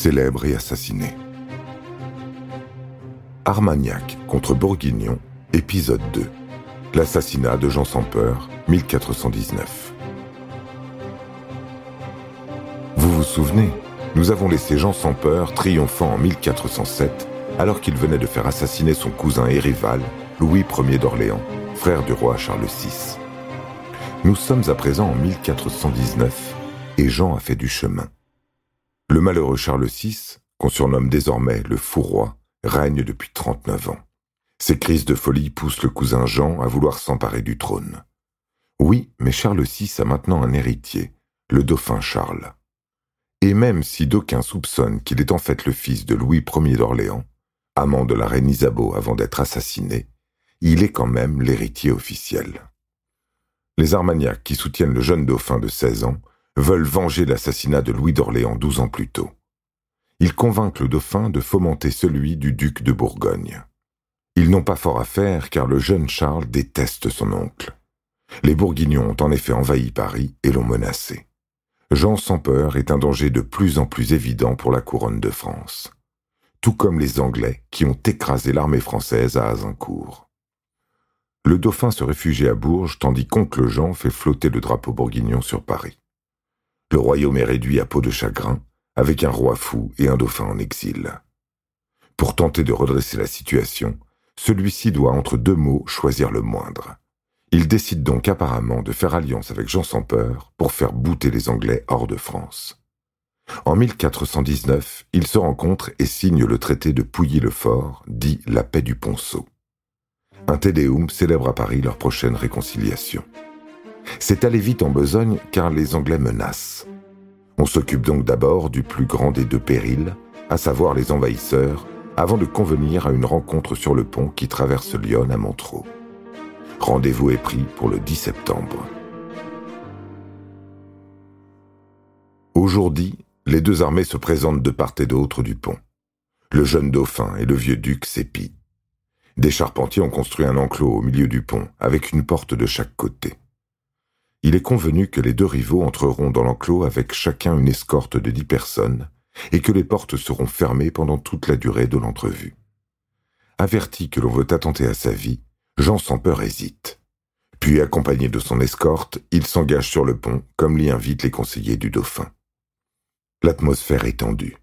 célèbre et assassiné. Armagnac contre Bourguignon, épisode 2. L'assassinat de Jean sans peur, 1419. Vous vous souvenez Nous avons laissé Jean sans peur triomphant en 1407 alors qu'il venait de faire assassiner son cousin et rival, Louis Ier d'Orléans, frère du roi Charles VI. Nous sommes à présent en 1419 et Jean a fait du chemin. Le malheureux Charles VI, qu'on surnomme désormais le fou roi, règne depuis 39 ans. Ses crises de folie poussent le cousin Jean à vouloir s'emparer du trône. Oui, mais Charles VI a maintenant un héritier, le dauphin Charles. Et même si d'aucuns soupçonnent qu'il est en fait le fils de Louis Ier d'Orléans, amant de la reine Isabeau avant d'être assassiné, il est quand même l'héritier officiel. Les Armagnacs qui soutiennent le jeune dauphin de 16 ans veulent venger l'assassinat de Louis d'Orléans 12 ans plus tôt. Ils convainquent le dauphin de fomenter celui du duc de Bourgogne. Ils n'ont pas fort à faire car le jeune Charles déteste son oncle. Les Bourguignons ont en effet envahi Paris et l'ont menacé. Jean sans peur est un danger de plus en plus évident pour la couronne de France, tout comme les Anglais qui ont écrasé l'armée française à Azincourt. Le dauphin se réfugie à Bourges tandis qu'oncle Jean fait flotter le drapeau bourguignon sur Paris. Le royaume est réduit à peau de chagrin, avec un roi fou et un dauphin en exil. Pour tenter de redresser la situation, celui-ci doit entre deux mots choisir le moindre. Il décide donc apparemment de faire alliance avec Jean sans peur pour faire bouter les Anglais hors de France. En 1419, ils se rencontrent et signent le traité de Pouilly-le-Fort, dit la paix du Ponceau. Un Tédéum célèbre à Paris leur prochaine réconciliation. C'est aller vite en besogne car les Anglais menacent. On s'occupe donc d'abord du plus grand des deux périls, à savoir les envahisseurs, avant de convenir à une rencontre sur le pont qui traverse Lyon à Montreux. Rendez-vous est pris pour le 10 septembre. Aujourd'hui, les deux armées se présentent de part et d'autre du pont. Le jeune dauphin et le vieux duc s'épient. Des charpentiers ont construit un enclos au milieu du pont, avec une porte de chaque côté il est convenu que les deux rivaux entreront dans l'enclos avec chacun une escorte de dix personnes, et que les portes seront fermées pendant toute la durée de l'entrevue. Averti que l'on veut attenter à sa vie, Jean sans peur hésite. Puis, accompagné de son escorte, il s'engage sur le pont, comme l'y invitent les conseillers du dauphin. L'atmosphère est tendue.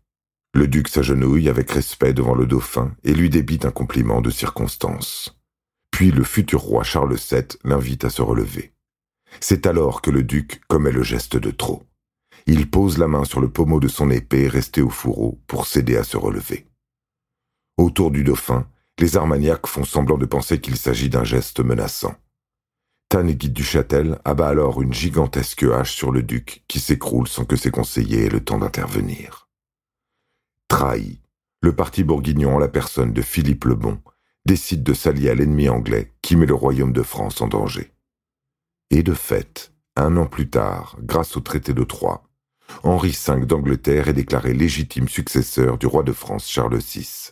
Le duc s'agenouille avec respect devant le dauphin et lui débite un compliment de circonstance. Puis le futur roi Charles VII l'invite à se relever. C'est alors que le duc commet le geste de trop. Il pose la main sur le pommeau de son épée restée au fourreau pour s'aider à se relever. Autour du les Armagnacs font semblant de penser qu'il s'agit d'un geste menaçant. Tanneguy du Châtel abat alors une gigantesque hache sur le duc qui s'écroule sans que ses conseillers aient le temps d'intervenir. Trahi, le parti bourguignon en la personne de Philippe le Bon décide de s'allier à l'ennemi anglais qui met le royaume de France en danger. Et de fait, un an plus tard, grâce au traité de Troyes, Henri V d'Angleterre est déclaré légitime successeur du roi de France Charles VI.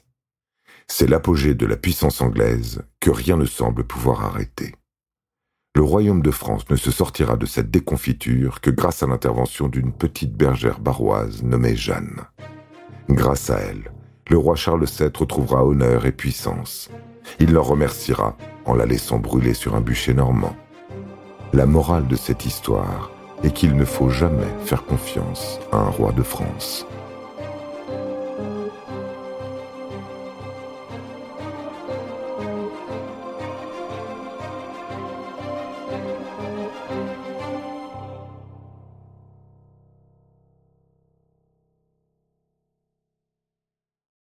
C'est l'apogée de la puissance anglaise que rien ne semble pouvoir arrêter. Le royaume de France ne se sortira de cette déconfiture que grâce à l'intervention d'une petite bergère baroise nommée Jeanne. Grâce à elle, le roi Charles VII retrouvera honneur et puissance. Il leur remerciera en la laissant brûler sur un bûcher normand. La morale de cette histoire est qu'il ne faut jamais faire confiance à un roi de France.